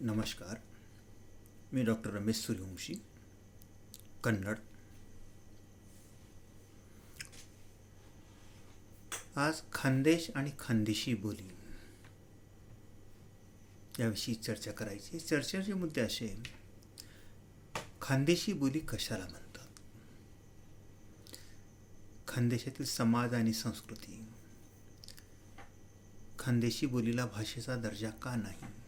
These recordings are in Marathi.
नमस्कार मी डॉक्टर रमेश सूर्यवंशी कन्नड. आज खानदेश आणि खानदेशी बोली. याविषयी चर्चा करायची. चर्चेचे मुद्दे असे खानदेशी बोली कशाला म्हणतात? खानदेशातील समाज आणि संस्कृती. खानदेशी बोलीला भाषेचा दर्जा का नाही?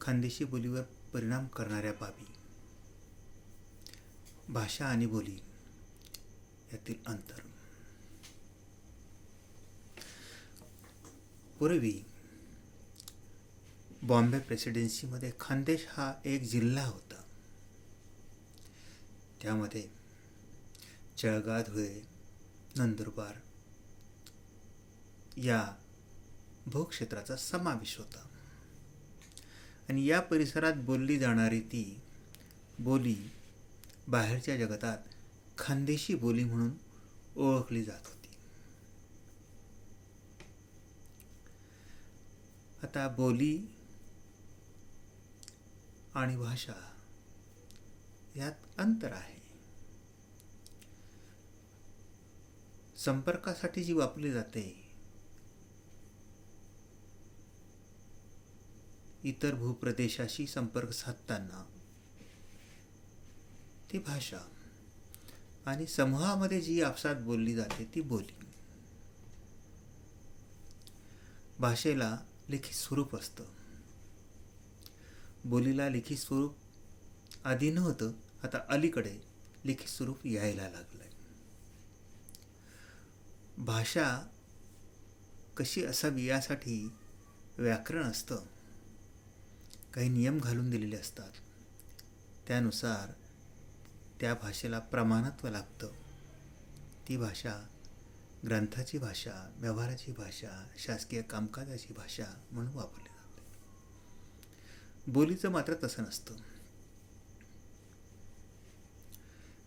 खानदेशी बोलीवर परिणाम करणाऱ्या बाबी. भाषा आणि बोली यातील अंतर. पूर्वी बॉम्बे प्रेसिडेन्सीमध्ये खानदेश हा एक जिल्हा होता. त्यामध्ये जळगाव धुळे नंदुरबार या भूक्षेत्राचा समावेश होता. आणि या परिसरात बोलली जाणारी ती बोली बाहेरच्या जगतात खानदेशी बोली म्हणून ओळखली जात होती. आता बोली आणि भाषा यात अंतर आहे. संपर्कासाठी जी वापरली जाते इतर भूप्रदेशाशी संपर्क साधताना. ती भाषा आणि समूहामध्ये जी आपसात बोलली जाते ती बोली. भाषेला लिखित स्वरूप असतं. बोलीला लिखित स्वरूप आधी नव्हतं आता अलीकडे लिखित स्वरूप यायला लागलंय. भाषा कशी असावी यासाठी व्याकरण असतं. काही नियम घालून दिलेले असतात. त्यानुसार त्या भाषेला प्रमाणत्व लागतं. ती भाषा ग्रंथाची भाषा व्यवहाराची भाषा शासकीय कामकाजाची भाषा म्हणून वापरली जाते. बोलीचं मात्र तसं नसतं.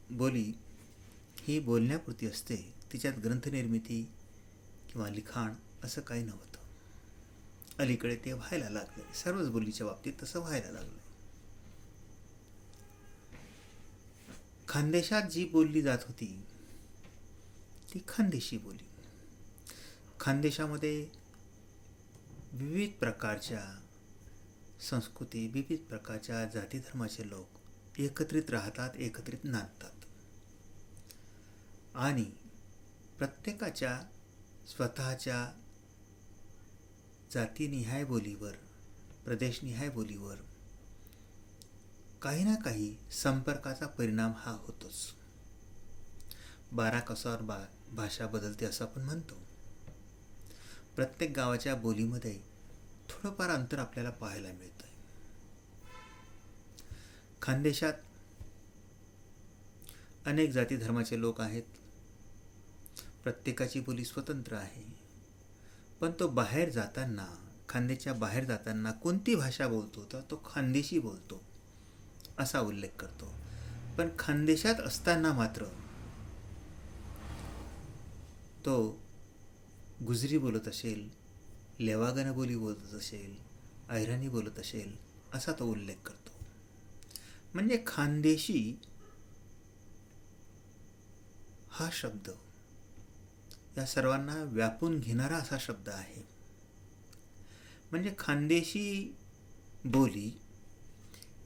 बोली ही बोलण्यापुरती असते. तिच्यात ग्रंथनिर्मिती किंवा लिखाण असं काही नव्हतं. अलीकडे ते व्हायला लागले. सर्वच बोलीच्या बाबतीत तसं व्हायला लागलं खानदेशात जी बोलली जात होती ती खानदेशी बोली. खानदेशामध्ये विविध प्रकारच्या संस्कृती विविध प्रकारच्या जाती धर्माचे लोक एकत्रित राहतात एकत्रित नांदतात. आणि प्रत्येकाच्या स्वतःच्या जातीनिहाय बोलीवर प्रदेशनिहाय बोलीवर काही ना काही संपर्काचा परिणाम हा होतोच. बारा कसावर बा भाषा बदलते असं आपण म्हणतो. प्रत्येक गावाच्या बोलीमध्ये थोडंफार अंतर आपल्याला पाहायला मिळतं खानदेशात अनेक जाती धर्माचे लोक आहेत. प्रत्येकाची बोली स्वतंत्र आहे. पण तो बाहेर जाताना खानदेशच्या बाहेर जाताना कोणती भाषा बोलतो? तर तो खानदेशी बोलतो. असा उल्लेख करतो. पण खानदेशात असताना मात्र तो गुजरी बोलत असेल लेवागन बोली बोलत असेल ऐराणी बोलत असेल असा तो उल्लेख करतो. म्हणजे खानदेशी हा शब्द या सर्वांना व्यापून घेणारा असा शब्द आहे. म्हणजे खानदेशी बोली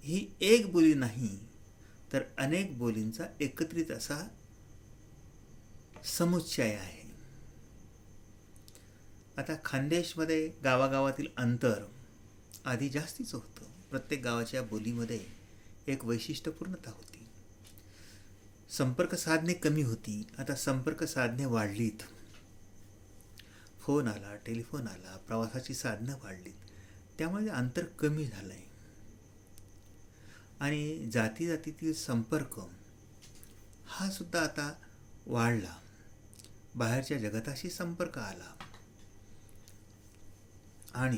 ही एक बोली नाही तर अनेक बोलींचा एकत्रित असा समुच्चय आहे. आता खानदेशमध्ये गावागावातील अंतर आधी जास्तीच होतं. प्रत्येक गावाच्या बोलीमध्ये एक वैशिष्ट्यपूर्णता होती. संपर्क साधने कमी होती. आता संपर्क साधने वाढलीत. फोन आला टेलिफोन आला प्रवासाची साधनं वाढलीत त्यामुळे अंतर कमी झालं आहे आणि जाती जातीतील संपर्क हा सुद्धा आता वाढला. बाहेरच्या जगताशी संपर्क आला. आणि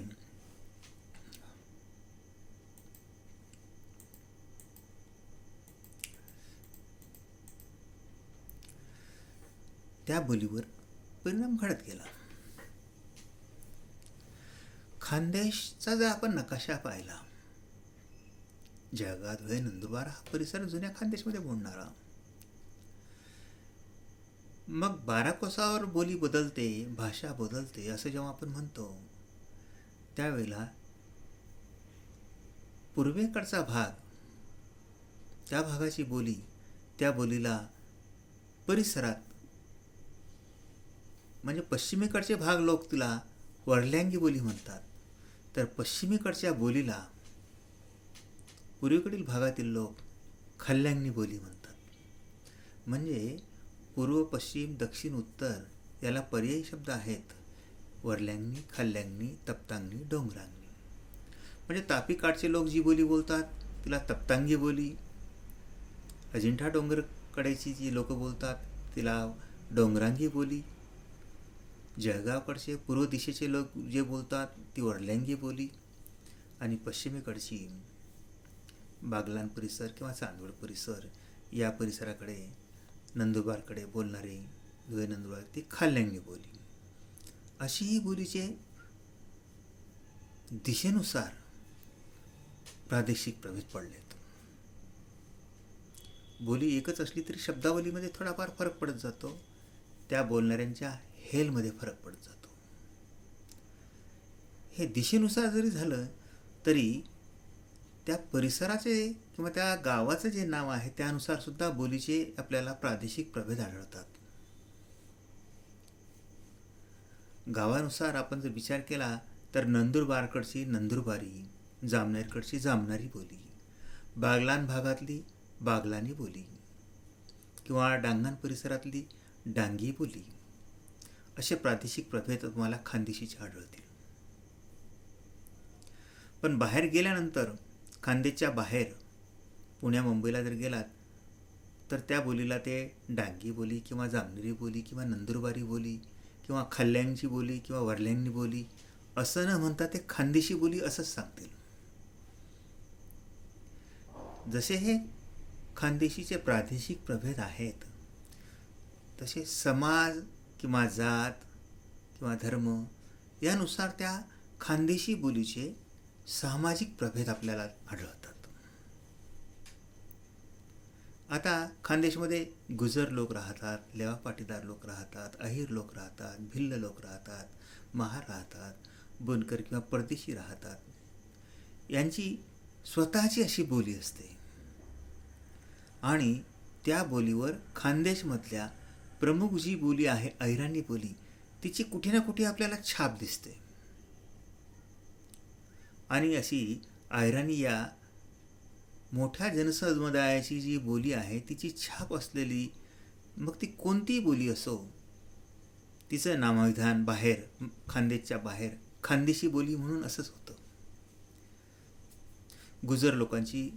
त्या बोलीवर परिणाम घडत गेला. खानदेशचा जर आपण नकाशा पाहिला जगात वय नंदुरबार हा परिसर जुन्या खानदेशमध्ये बोलणारा मग बारा कोसावर बोली बदलते भाषा बदलते असं जेव्हा आपण म्हणतो त्यावेळेला पूर्वेकडचा भाग त्या भागाची बोली त्या बोलीला परिसरात म्हणजे पश्चिमेकडचे भाग लोक तिला वडल्यांगी बोली म्हणतात. तर पश्चिमेकडच्या बोलीला पूर्वेकडील भागातील लोक खल्ल्यांनी बोली म्हणतात. म्हणजे पूर्व पश्चिम दक्षिण उत्तर याला पर्यायी शब्द आहेत. वरल्यांनी खल्ल्यांनी तप्तांगणी डोंगरांनी. म्हणजे तापीकाठचे लोक जी बोली बोलतात तिला तप्तांगी बोली. अजिंठा डोंगरकडेची जी लोक बोलतात तिला डोंगरांगी बोली. जळगावकडचे पूर्व दिशेचे लोक जे बोलतात ती वडल्यांगी बोली आणि पश्चिमेकडची बागलान परिसर किंवा चांदवड परिसर या परिसराकडे नंदुरबारकडे बोलणारे धुळे नंदुरबार ती खाल्ल्यांगी बोली. अशी ही बोलीचे दिशेनुसार प्रादेशिक प्रभेद पडलेत. बोली एकच असली तरी शब्दावलीमध्ये थोडाफार फरक पडत जातो. त्या बोलणाऱ्यांच्या हेलमध्ये फरक पडत जातो. हे दिशेनुसार जरी झालं तरी त्या परिसराचे किंवा त्या गावाचं जे नाव आहे त्यानुसार सुद्धा बोलीचे आपल्याला प्रादेशिक प्रभेद आढळतात. गावानुसार आपण जर विचार केला तर नंदुरबारकडची नंदुरबारी जामनेरकडची जामनारी बोली बागलान भागातली बागलानी बोली किंवा डांगण परिसरातली डांगी बोली असे प्रादेशिक प्रभेद तुम्हाला खानदेशीचे आढळतील. पण बाहेर गेल्यानंतर खानदेशच्या बाहेर पुण्या मुंबईला जर गेलात तर त्या बोलीला ते डांगी बोली किंवा जामनेरी बोली किंवा नंदुरबारी बोली किंवा खल्ल्यांची बोली किंवा वरल्यांनी बोली असं न म्हणता ते खानदेशी बोली असंच सांगतील. जसे हे खानदेशीचे प्रादेशिक प्रभेद आहेत तसे समाज किंवा जात किंवा धर्म यानुसार त्या खानदेशी बोलीचे सामाजिक प्रभेद आपल्याला आढळतात. आता खानदेशमध्ये गुजर लोक राहतात लेवा पाटीदार लोक राहतात अहिर लोक राहतात भिल्ल लोक राहतात महार राहतात बनकर किंवा परदेशी राहतात. यांची स्वतःची अशी बोली असते. आणि त्या बोलीवर खानदेशमधल्या प्रमुख जी बोली आहे ऐराणी बोली तिची कुठे ना कुठे आपल्याला छाप दिसते. आणि अशी ऐराणी या मोठ्या जनसमुदायाची जी बोली आहे तिची छाप असलेली मग ती कोणतीही बोली असो तिचं नामविधान बाहेर खानदेशच्या बाहेर खानदेशी बोली म्हणून असंच होतं. गुजर लोकांची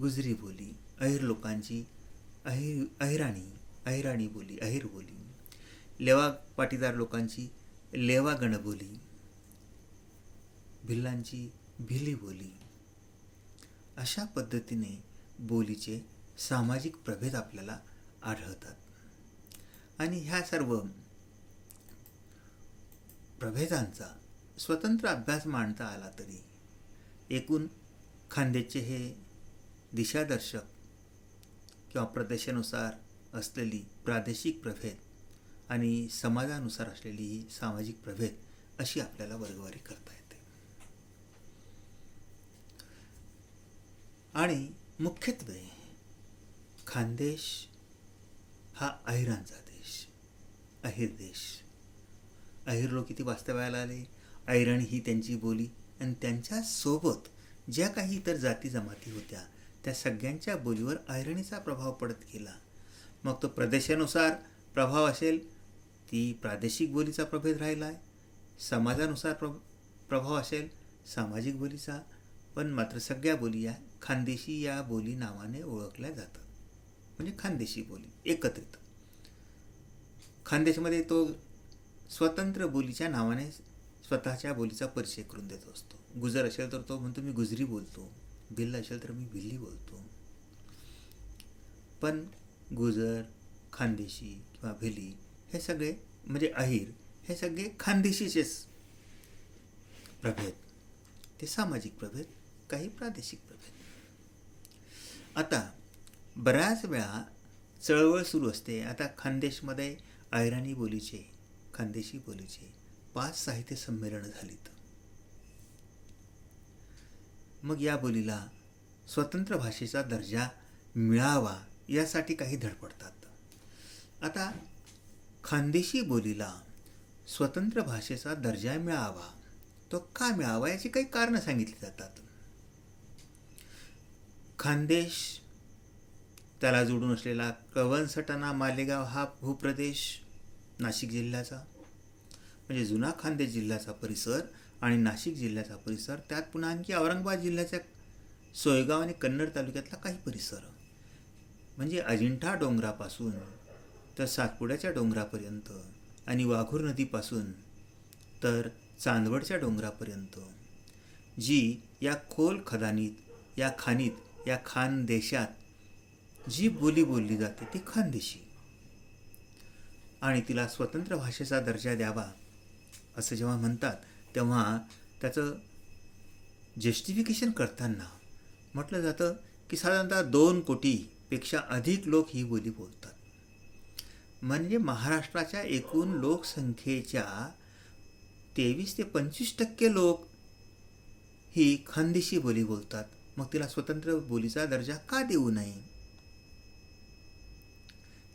गुजरी बोली अहिर लोकांची अहिर अहिराणी अहिराणी बोली अहिर बोली. लेवा पाटीदार लोकांची लेवा गणबोली भिल्लांची भिली बोली. अशा पद्धतीने बोलीचे सामाजिक प्रभेद आपल्याला आढळतात. आणि ह्या सर्व प्रभेदांचा स्वतंत्र अभ्यास मांडता आला तरी एकूण खांद्याचे हे दिशादर्शक किंवा प्रदेशानुसार असलेली प्रादेशिक प्रभेद आणि समाजानुसार असलेली ही सामाजिक प्रभेद अशी आपल्याला वर्गवारी करता येते. आणि मुख्यत्वे खानदेश हा अहिरांचा देश अहिर देश. अहिर लोक किती वास्तव्याला आले? अहिराणी ही त्यांची बोली आणि त्यांच्यासोबत ज्या काही इतर जाती जमाती होत्या त्या सगळ्यांच्या बोलीवर अहिरणीचा प्रभाव पडत गेला. मग तो प्रदेशानुसार प्रभाव असेल ती प्रादेशिक बोलीचा प्रभेद राहिला आहे समाजानुसार प्र प्रभाव असेल सामाजिक बोलीचा पण मात्र सगळ्या बोली या खानदेशी या बोली नावाने ओळखल्या जातात. म्हणजे खानदेशी बोली एकत्रित. खानदेशमध्ये तो स्वतंत्र बोलीच्या नावाने स्वतःच्या बोलीचा परिचय करून देत असतो. गुजर असेल तर तो म्हणतो मी गुजरी बोलतो. भिल्ल असेल तर मी भिल्ली बोलतो. पण गुजर खानदेशी किंवा भिली हे सगळे म्हणजे अहिर हे सगळे खानदेशीचेच प्रभेद ते सामाजिक प्रभेद काही प्रादेशिक प्रभेद आता बऱ्याच वेळा चळवळ सुरू असते. आता खानदेशमध्ये अहिराणी बोलीचे खानदेशी बोलीचे पाच साहित्य संमेलनं झालीत. मग या बोलीला स्वतंत्र भाषेचा दर्जा मिळावा यासाठी काही धडपडतात. आता खानदेशी बोलीला स्वतंत्र भाषेचा दर्जा मिळावा तो का मिळावा याची काही कारणं सांगितली जातात. खानदेश त्याला जोडून असलेला कवनसटाणा मालेगाव हा भूप्रदेश नाशिक जिल्ह्याचा. म्हणजे जुना खानदेश जिल्ह्याचा परिसर आणि नाशिक जिल्ह्याचा परिसर त्यात पुन्हा आणखी औरंगाबाद जिल्ह्याच्या सोयगाव आणि कन्नड तालुक्यातला काही परिसर. म्हणजे अजिंठा डोंगरापासून तर सातपुड्याच्या डोंगरापर्यंत आणि वाघूर नदीपासून तर चांदवडच्या डोंगरापर्यंत जी या खोल खदानीत या खाणीत या खानदेशात जी बोली बोलली जाते ती खानदेशी आणि तिला स्वतंत्र भाषेचा दर्जा द्यावा असं जेव्हा म्हणतात तेव्हा त्याचं जस्टिफिकेशन करताना म्हटलं जातं की साधारणतः दोन कोटी पेक्षा अधिक लोक ही बोली बोलतात. म्हणजे महाराष्ट्राच्या एकूण लोकसंख्येच्या तेवीस ते पंचवीस टक्के लोक ही खानदेशी बोली बोलतात. मग तिला स्वतंत्र बोलीचा दर्जा का देऊ नये?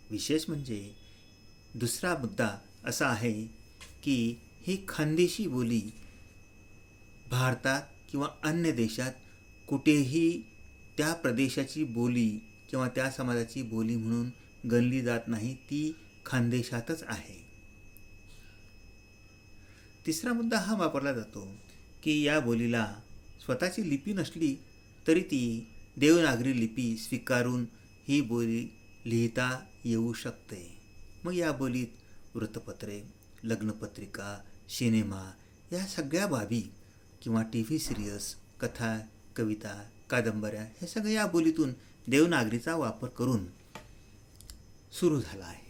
विशेष म्हणजे दुसरा मुद्दा असा आहे की ही खानदेशी बोली भारतात किंवा अन्य देशात कुठेही त्या प्रदेशाची बोली किंवा त्या समाजाची बोली म्हणून गणली जात नाही ती खानदेशातच आहे. तिसरा मुद्दा हा वापरला जातो की या बोलीला स्वतःची लिपी नसली तरी ती देवनागरी लिपी स्वीकारून ही बोली लिहिता येऊ शकते. मग या बोलीत वृत्तपत्रे लग्नपत्रिका सिनेमा या सगळ्या बाबी किंवा टी व्ही सिरियल्स कथा कविता कादंबऱ्या हे सगळं या बोलीतून देवनागरीचा वापर करून सुरू झाला आहे.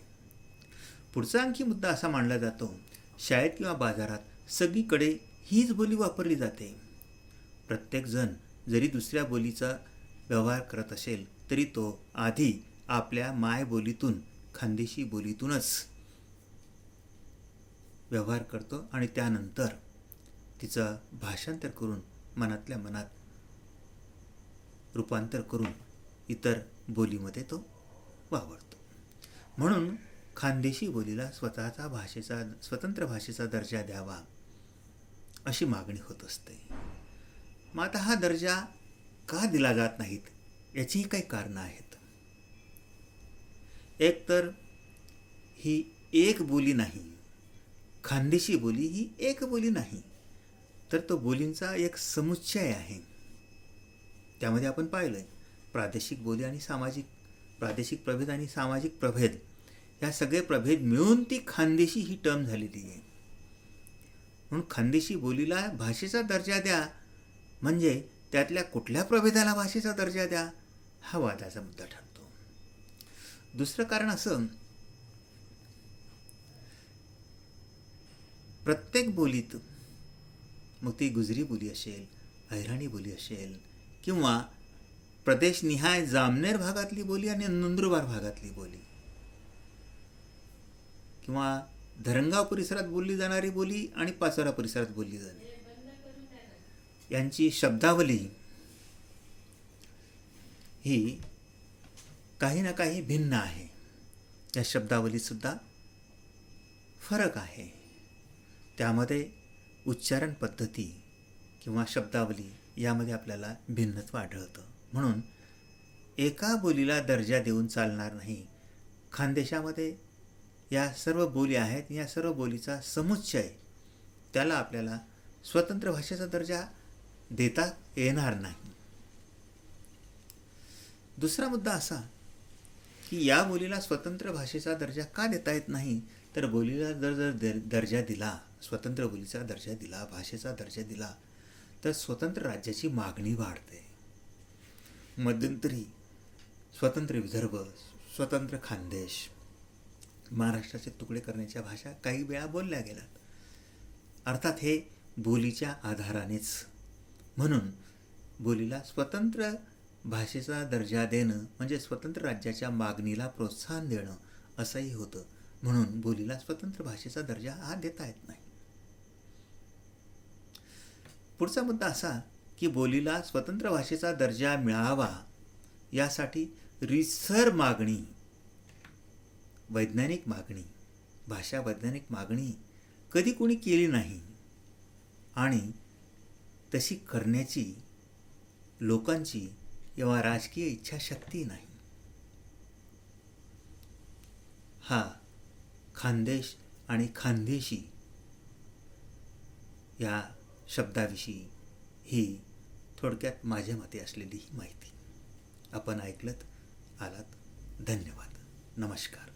पुढचा आणखी मुद्दा असा मांडला जातो शाळेत किंवा बाजारात सगळीकडे हीच बोली वापरली जाते. प्रत्येकजण जरी दुसऱ्या बोलीचा व्यवहार करत असेल तरी तो आधी आपल्या मायबोलीतून खानदेशी बोलीतूनच व्यवहार करतो आणि त्यानंतर तिचं भाषांतर करून मनातल्या मनात रूपांतर करून इतर बोलीमध्ये तो वावरतो. म्हणून खानदेशी बोलीला स्वतःचा भाषेचा स्वतंत्र भाषेचा दर्जा द्यावा अशी मागणी होत असते. मग आता हा दर्जा का दिला जात नाहीत याचीही काही कारणं आहेत. एक तर ही एक बोली नाही. खानदेशी बोली ही एक बोली नाही. तर तो बोलींचा एक समुच्चय आहे. त्यामध्ये आपण पाहिलं आहे प्रादेशिक बोली आणि सामाजिक प्रादेशिक प्रभेद आणि सामाजिक प्रभेद या सगळे प्रभेद मिळून ती खानदेशी ही टर्म झालेली आहे. म्हणून खानदेशी बोलीला भाषेचा दर्जा द्या म्हणजे त्यातल्या कुठल्या प्रभेदाला भाषेचा दर्जा द्या हा वादाचा मुद्दा ठरतो. दुसरं कारण असं प्रत्येक बोलीत मग ती गुजरी बोली असेल अहिराणी बोली असेल किंवा प्रदेशनिहाय जामनेर भागातली बोली आणि नंदुरबार भागातली बोली. किंवा धरणगाव परिसरात बोलली जाणारी बोली आणि पाचोरा परिसरात बोलली जाणे. यांची शब्दावली ही काही ना काही भिन्न आहे. या शब्दावलीसुद्धा फरक आहे. त्यामध्ये उच्चारण पद्धती किंवा शब्दावली यामध्ये आपल्याला भिन्नत्व आढळतं. म्हणून एका बोलीला दर्जा देऊन चालणार नाही. खानदेशामध्ये या सर्व बोली आहेत या सर्व बोलीचा समुच्चय त्याला आपल्याला स्वतंत्र भाषेचा दर्जा देता येणार नाही. दुसरा मुद्दा असा की या बोलीला स्वतंत्र भाषेचा दर्जा का देता येत नाही? तर बोलीला जर जर दर दर्जा दिला स्वतंत्र बोलीचा दर्जा दिला भाषेचा दर्जा दिला तर स्वतंत्र राज्याची मागणी वाढते. मध्यंतरी स्वतंत्र विदर्भ स्वतंत्र खानदेश महाराष्ट्राचे तुकडे करण्याच्या भाषा काही वेळा बोलल्या गेल्यात अर्थात हे बोलीच्या आधारानेच. म्हणून बोलीला स्वतंत्र भाषेचा दर्जा देणं म्हणजे स्वतंत्र राज्याच्या मागणीला प्रोत्साहन देणं असंही होतं. म्हणून बोलीला स्वतंत्र भाषेचा दर्जा हा देता येत नाही. पुढचा मुद्दा असा की बोलीला स्वतंत्र भाषेचा दर्जा मिळावा यासाठी रिसर मागणी वैज्ञानिक मागणी भाषा वैज्ञानिक मागणी कधी कोणी केली नाही. आणि तशी करण्याची लोकांची किंवा राजकीय इच्छाशक्ती नाही. हा खानदेश आणि खानदेशी या शब्दाविषयी ही थोडक्यात माझ्या मते असलेली ही माहिती. आपण ऐकलत आलात. धन्यवाद. नमस्कार.